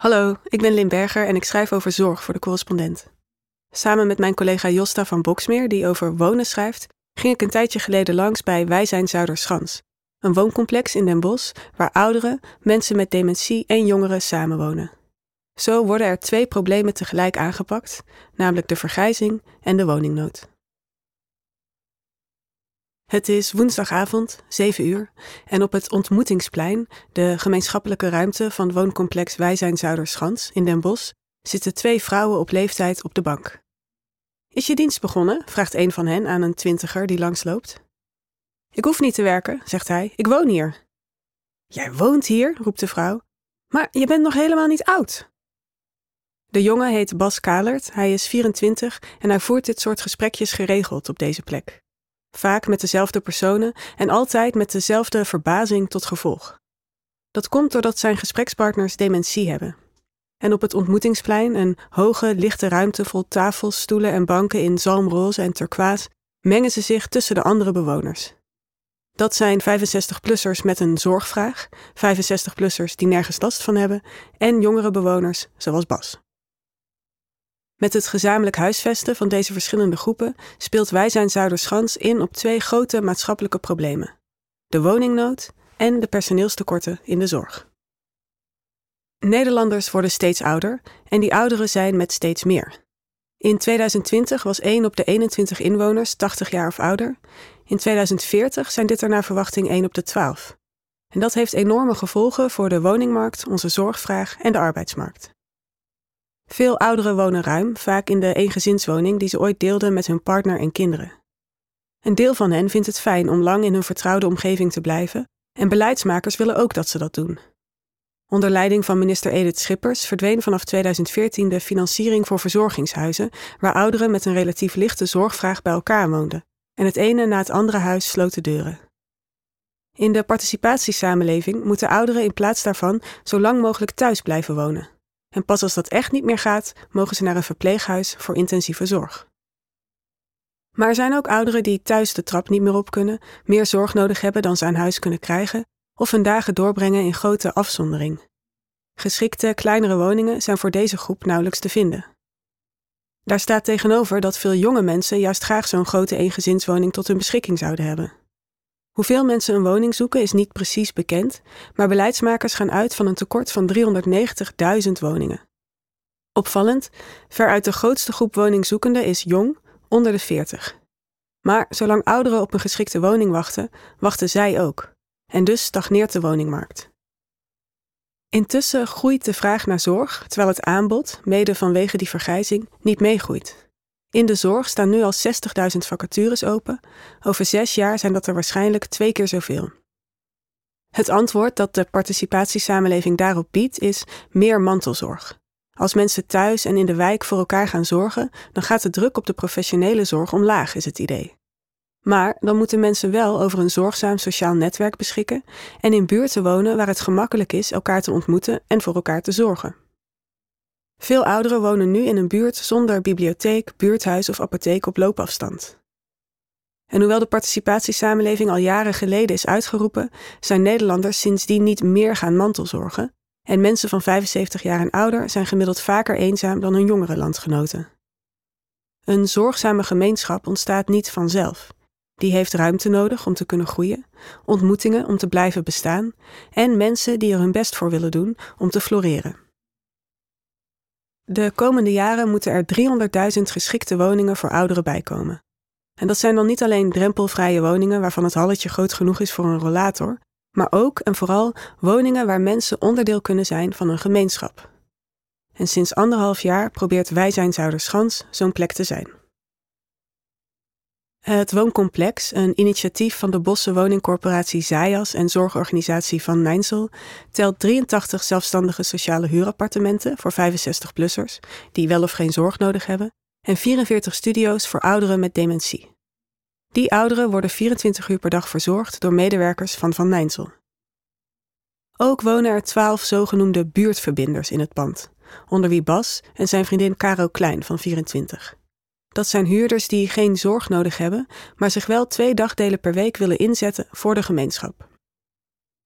Hallo, ik ben Lin Berger en ik schrijf over zorg voor de correspondent. Samen met mijn collega Josta van Boksmeer, die over wonen schrijft, ging ik een tijdje geleden langs bij Wij zijn Zuiderschans, een wooncomplex in Den Bosch waar ouderen, mensen met dementie en jongeren samenwonen. Zo worden er twee problemen tegelijk aangepakt, namelijk de vergrijzing en de woningnood. Het is woensdagavond, 7 uur, en op het Ontmoetingsplein, de gemeenschappelijke ruimte van wooncomplex Wij zijn Zuiderschans in Den Bosch, zitten twee vrouwen op leeftijd op de bank. Is je dienst begonnen? vraagt een van hen aan een twintiger die langsloopt. Ik hoef niet te werken, zegt hij, ik woon hier. Jij woont hier, roept de vrouw, maar je bent nog helemaal niet oud. De jongen heet Bas Kalert, hij is 24 en hij voert dit soort gesprekjes geregeld op deze plek. Vaak met dezelfde personen en altijd met dezelfde verbazing tot gevolg. Dat komt doordat zijn gesprekspartners dementie hebben. En op het ontmoetingsplein, een hoge, lichte ruimte vol tafels, stoelen en banken in zalmroze en turquoise, mengen ze zich tussen de andere bewoners. Dat zijn 65-plussers met een zorgvraag, 65-plussers die nergens last van hebben en jongere bewoners zoals Bas. Met het gezamenlijk huisvesten van deze verschillende groepen speelt Wij zijn Zuiderschans in op twee grote maatschappelijke problemen: de woningnood en de personeelstekorten in de zorg. Nederlanders worden steeds ouder en die ouderen zijn met steeds meer. In 2020 was 1 op de 21 inwoners 80 jaar of ouder. In 2040 zijn dit er naar verwachting 1 op de 12. En dat heeft enorme gevolgen voor de woningmarkt, onze zorgvraag en de arbeidsmarkt. Veel ouderen wonen ruim, vaak in de eengezinswoning die ze ooit deelden met hun partner en kinderen. Een deel van hen vindt het fijn om lang in hun vertrouwde omgeving te blijven, en beleidsmakers willen ook dat ze dat doen. Onder leiding van minister Edith Schippers verdween vanaf 2014 de financiering voor verzorgingshuizen, waar ouderen met een relatief lichte zorgvraag bij elkaar woonden, en het ene na het andere huis sloot de deuren. In de participatiesamenleving moeten ouderen in plaats daarvan zo lang mogelijk thuis blijven wonen. En pas als dat echt niet meer gaat, mogen ze naar een verpleeghuis voor intensieve zorg. Maar er zijn ook ouderen die thuis de trap niet meer op kunnen, meer zorg nodig hebben dan ze aan huis kunnen krijgen, of hun dagen doorbrengen in grote afzondering. Geschikte, kleinere woningen zijn voor deze groep nauwelijks te vinden. Daar staat tegenover dat veel jonge mensen juist graag zo'n grote eengezinswoning tot hun beschikking zouden hebben. Hoeveel mensen een woning zoeken is niet precies bekend, maar beleidsmakers gaan uit van een tekort van 390.000 woningen. Opvallend, veruit de grootste groep woningzoekenden is jong, onder de 40. Maar zolang ouderen op een geschikte woning wachten, wachten zij ook. En dus stagneert de woningmarkt. Intussen groeit de vraag naar zorg, terwijl het aanbod, mede vanwege die vergrijzing, niet meegroeit. In de zorg staan nu al 60.000 vacatures open. Over zes jaar zijn dat er waarschijnlijk twee keer zoveel. Het antwoord dat de participatiesamenleving daarop biedt is meer mantelzorg. Als mensen thuis en in de wijk voor elkaar gaan zorgen, dan gaat de druk op de professionele zorg omlaag, is het idee. Maar dan moeten mensen wel over een zorgzaam sociaal netwerk beschikken en in buurten wonen waar het gemakkelijk is elkaar te ontmoeten en voor elkaar te zorgen. Veel ouderen wonen nu in een buurt zonder bibliotheek, buurthuis of apotheek op loopafstand. En hoewel de participatiesamenleving al jaren geleden is uitgeroepen, zijn Nederlanders sindsdien niet meer gaan mantelzorgen en mensen van 75 jaar en ouder zijn gemiddeld vaker eenzaam dan hun jongere landgenoten. Een zorgzame gemeenschap ontstaat niet vanzelf. Die heeft ruimte nodig om te kunnen groeien, ontmoetingen om te blijven bestaan en mensen die er hun best voor willen doen om te floreren. De komende jaren moeten er 300.000 geschikte woningen voor ouderen bijkomen. En dat zijn dan niet alleen drempelvrije woningen waarvan het halletje groot genoeg is voor een rollator, maar ook en vooral woningen waar mensen onderdeel kunnen zijn van een gemeenschap. En sinds anderhalf jaar probeert Wij zijn Zuiderschans zo'n plek te zijn. Het wooncomplex, een initiatief van de Bosse woningcorporatie Zajas en zorgorganisatie Van Nijnsel, telt 83 zelfstandige sociale huurappartementen voor 65-plussers die wel of geen zorg nodig hebben en 44 studio's voor ouderen met dementie. Die ouderen worden 24 uur per dag verzorgd door medewerkers van Van Nijnsel. Ook wonen er 12 zogenoemde buurtverbinders in het pand, onder wie Bas en zijn vriendin Caro Klein van 24. Dat zijn huurders die geen zorg nodig hebben, maar zich wel twee dagdelen per week willen inzetten voor de gemeenschap.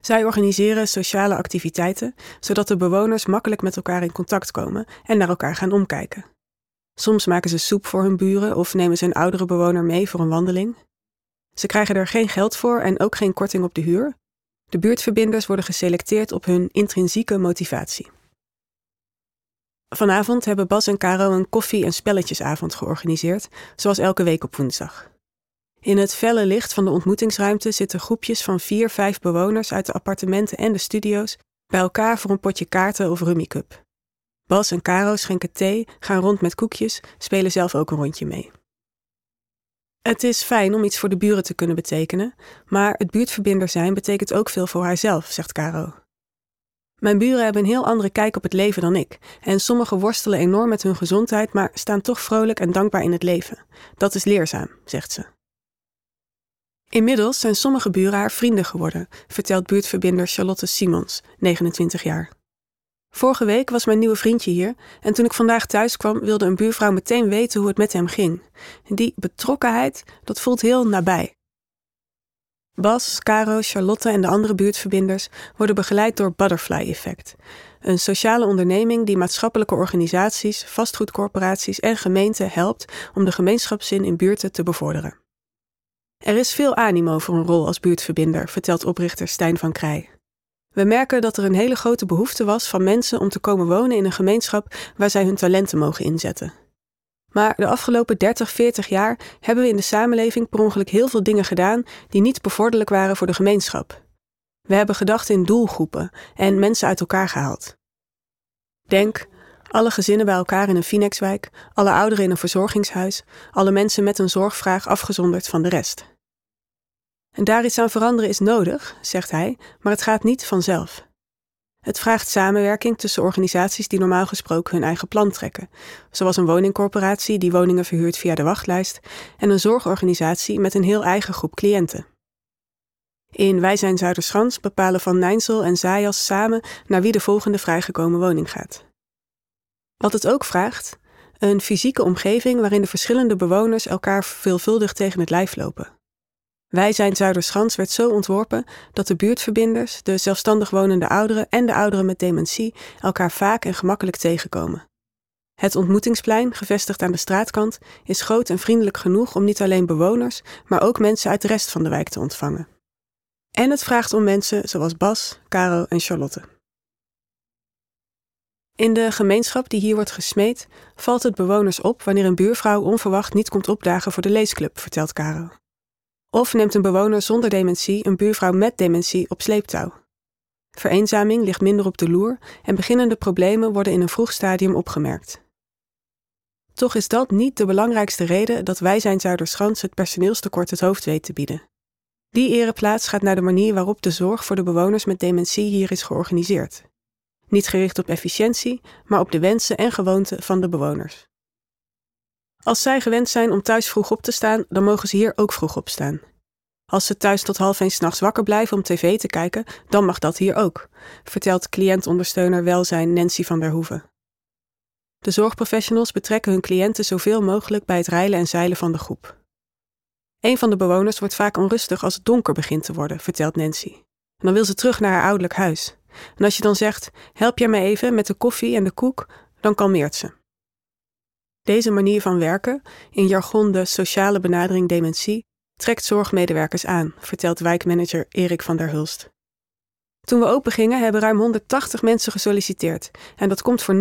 Zij organiseren sociale activiteiten, zodat de bewoners makkelijk met elkaar in contact komen en naar elkaar gaan omkijken. Soms maken ze soep voor hun buren of nemen ze een oudere bewoner mee voor een wandeling. Ze krijgen er geen geld voor en ook geen korting op de huur. De buurtverbinders worden geselecteerd op hun intrinsieke motivatie. Vanavond hebben Bas en Caro een koffie- en spelletjesavond georganiseerd, zoals elke week op woensdag. In het felle licht van de ontmoetingsruimte zitten groepjes van vier, vijf bewoners uit de appartementen en de studio's bij elkaar voor een potje kaarten of rummikup. Bas en Caro schenken thee, gaan rond met koekjes, spelen zelf ook een rondje mee. Het is fijn om iets voor de buren te kunnen betekenen, maar het buurtverbinder zijn betekent ook veel voor haarzelf, zegt Caro. Mijn buren hebben een heel andere kijk op het leven dan ik, en sommigen worstelen enorm met hun gezondheid, maar staan toch vrolijk en dankbaar in het leven. Dat is leerzaam, zegt ze. Inmiddels zijn sommige buren haar vrienden geworden, vertelt buurtverbinder Charlotte Simons, 29 jaar. Vorige week was mijn nieuwe vriendje hier en toen ik vandaag thuis kwam wilde een buurvrouw meteen weten hoe het met hem ging. Die betrokkenheid, dat voelt heel nabij. Bas, Caro, Charlotte en de andere buurtverbinders worden begeleid door Butterfly Effect. Een sociale onderneming die maatschappelijke organisaties, vastgoedcorporaties en gemeenten helpt om de gemeenschapszin in buurten te bevorderen. Er is veel animo voor een rol als buurtverbinder, vertelt oprichter Stijn van Krij. We merken dat er een hele grote behoefte was van mensen om te komen wonen in een gemeenschap waar zij hun talenten mogen inzetten. Maar de afgelopen 30, 40 jaar hebben we in de samenleving per ongeluk heel veel dingen gedaan die niet bevorderlijk waren voor de gemeenschap. We hebben gedacht in doelgroepen en mensen uit elkaar gehaald. Denk, alle gezinnen bij elkaar in een Finexwijk, alle ouderen in een verzorgingshuis, alle mensen met een zorgvraag afgezonderd van de rest. En daar iets aan veranderen is nodig, zegt hij, maar het gaat niet vanzelf. Het vraagt samenwerking tussen organisaties die normaal gesproken hun eigen plan trekken, zoals een woningcorporatie die woningen verhuurt via de wachtlijst en een zorgorganisatie met een heel eigen groep cliënten. In Wij zijn Zuiderschans bepalen Van Nijnsel en Zayas samen naar wie de volgende vrijgekomen woning gaat. Wat het ook vraagt, een fysieke omgeving waarin de verschillende bewoners elkaar veelvuldig tegen het lijf lopen. Wij zijn Zuiderschans werd zo ontworpen dat de buurtverbinders, de zelfstandig wonende ouderen en de ouderen met dementie elkaar vaak en gemakkelijk tegenkomen. Het ontmoetingsplein, gevestigd aan de straatkant, is groot en vriendelijk genoeg om niet alleen bewoners, maar ook mensen uit de rest van de wijk te ontvangen. En het vraagt om mensen zoals Bas, Caro en Charlotte. In de gemeenschap die hier wordt gesmeed, valt het bewoners op wanneer een buurvrouw onverwacht niet komt opdagen voor de leesclub, vertelt Caro. Of neemt een bewoner zonder dementie een buurvrouw met dementie op sleeptouw. Vereenzaming ligt minder op de loer en beginnende problemen worden in een vroeg stadium opgemerkt. Toch is dat niet de belangrijkste reden dat wij zijn Zuiderschans het personeelstekort het hoofd weet te bieden. Die ereplaats gaat naar de manier waarop de zorg voor de bewoners met dementie hier is georganiseerd. Niet gericht op efficiëntie, maar op de wensen en gewoonten van de bewoners. Als zij gewend zijn om thuis vroeg op te staan, dan mogen ze hier ook vroeg opstaan. Als ze thuis tot half één s'nachts wakker blijven om tv te kijken, dan mag dat hier ook, vertelt cliëntondersteuner welzijn Nancy van der Hoeven. De zorgprofessionals betrekken hun cliënten zoveel mogelijk bij het rijlen en zeilen van de groep. Een van de bewoners wordt vaak onrustig als het donker begint te worden, vertelt Nancy. Dan wil ze terug naar haar ouderlijk huis. En als je dan zegt: Help jij me even met de koffie en de koek, dan kalmeert ze. Deze manier van werken, in jargon de sociale benadering dementie, trekt zorgmedewerkers aan, vertelt wijkmanager Erik van der Hulst. Toen we opengingen hebben ruim 180 mensen gesolliciteerd en dat komt voor 90%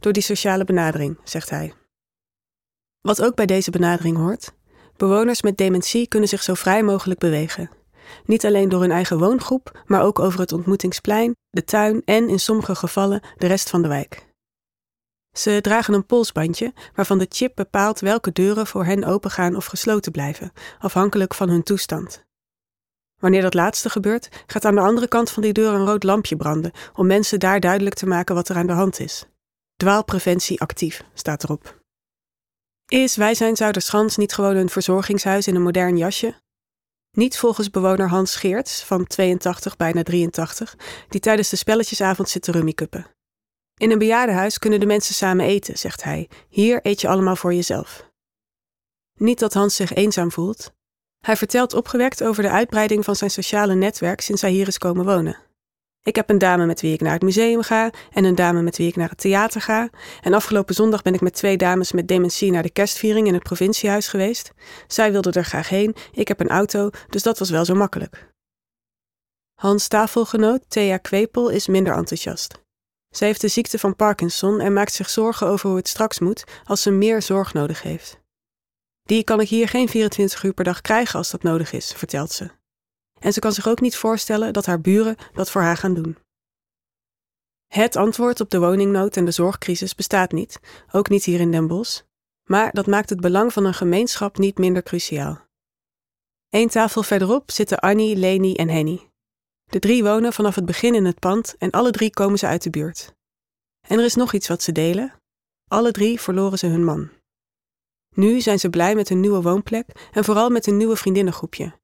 door die sociale benadering, zegt hij. Wat ook bij deze benadering hoort, bewoners met dementie kunnen zich zo vrij mogelijk bewegen. Niet alleen door hun eigen woongroep, maar ook over het ontmoetingsplein, de tuin en in sommige gevallen de rest van de wijk. Ze dragen een polsbandje waarvan de chip bepaalt welke deuren voor hen opengaan of gesloten blijven, afhankelijk van hun toestand. Wanneer dat laatste gebeurt, gaat aan de andere kant van die deur een rood lampje branden om mensen daar duidelijk te maken wat er aan de hand is. Dwaalpreventie actief staat erop. Is Wij zijn Zuiderschans niet gewoon een verzorgingshuis in een modern jasje? Niet volgens bewoner Hans Geerts, van 82 bijna 83, die tijdens de spelletjesavond zit te rummikuppen. In een bejaardenhuis kunnen de mensen samen eten, zegt hij. Hier eet je allemaal voor jezelf. Niet dat Hans zich eenzaam voelt. Hij vertelt opgewekt over de uitbreiding van zijn sociale netwerk sinds hij hier is komen wonen. Ik heb een dame met wie ik naar het museum ga en een dame met wie ik naar het theater ga. En afgelopen zondag ben ik met twee dames met dementie naar de kerstviering in het provinciehuis geweest. Zij wilden er graag heen, ik heb een auto, dus dat was wel zo makkelijk. Hans tafelgenoot Thea Kwepel is minder enthousiast. Zij heeft de ziekte van Parkinson en maakt zich zorgen over hoe het straks moet als ze meer zorg nodig heeft. Die kan ik hier geen 24 uur per dag krijgen als dat nodig is, vertelt ze. En ze kan zich ook niet voorstellen dat haar buren dat voor haar gaan doen. Het antwoord op de woningnood en de zorgcrisis bestaat niet, ook niet hier in Den Bosch, maar dat maakt het belang van een gemeenschap niet minder cruciaal. Eén tafel verderop zitten Annie, Leni en Henny. De drie wonen vanaf het begin in het pand en alle drie komen ze uit de buurt. En er is nog iets wat ze delen. Alle drie verloren ze hun man. Nu zijn ze blij met hun nieuwe woonplek en vooral met hun nieuwe vriendinnengroepje.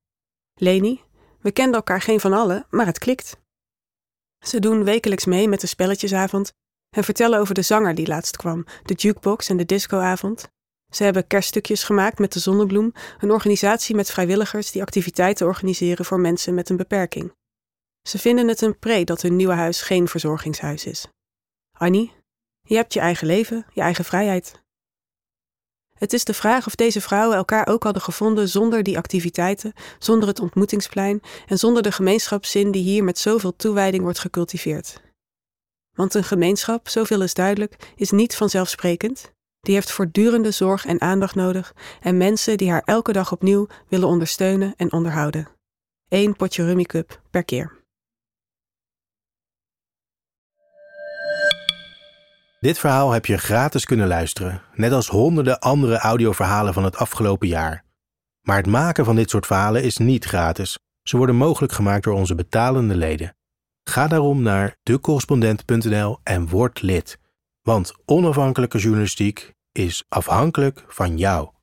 Leni, we kenden elkaar geen van allen, maar het klikt. Ze doen wekelijks mee met de spelletjesavond en vertellen over de zanger die laatst kwam, de jukebox en de discoavond. Ze hebben kerststukjes gemaakt met de Zonnebloem, een organisatie met vrijwilligers die activiteiten organiseren voor mensen met een beperking. Ze vinden het een pre dat hun nieuwe huis geen verzorgingshuis is. Annie, je hebt je eigen leven, je eigen vrijheid. Het is de vraag of deze vrouwen elkaar ook hadden gevonden zonder die activiteiten, zonder het ontmoetingsplein en zonder de gemeenschapszin die hier met zoveel toewijding wordt gecultiveerd. Want een gemeenschap, zoveel is duidelijk, is niet vanzelfsprekend. Die heeft voortdurende zorg en aandacht nodig en mensen die haar elke dag opnieuw willen ondersteunen en onderhouden. Eén potje Rummy Cup per keer. Dit verhaal heb je gratis kunnen luisteren, net als honderden andere audioverhalen van het afgelopen jaar. Maar het maken van dit soort verhalen is niet gratis. Ze worden mogelijk gemaakt door onze betalende leden. Ga daarom naar decorrespondent.nl en word lid. Want onafhankelijke journalistiek is afhankelijk van jou.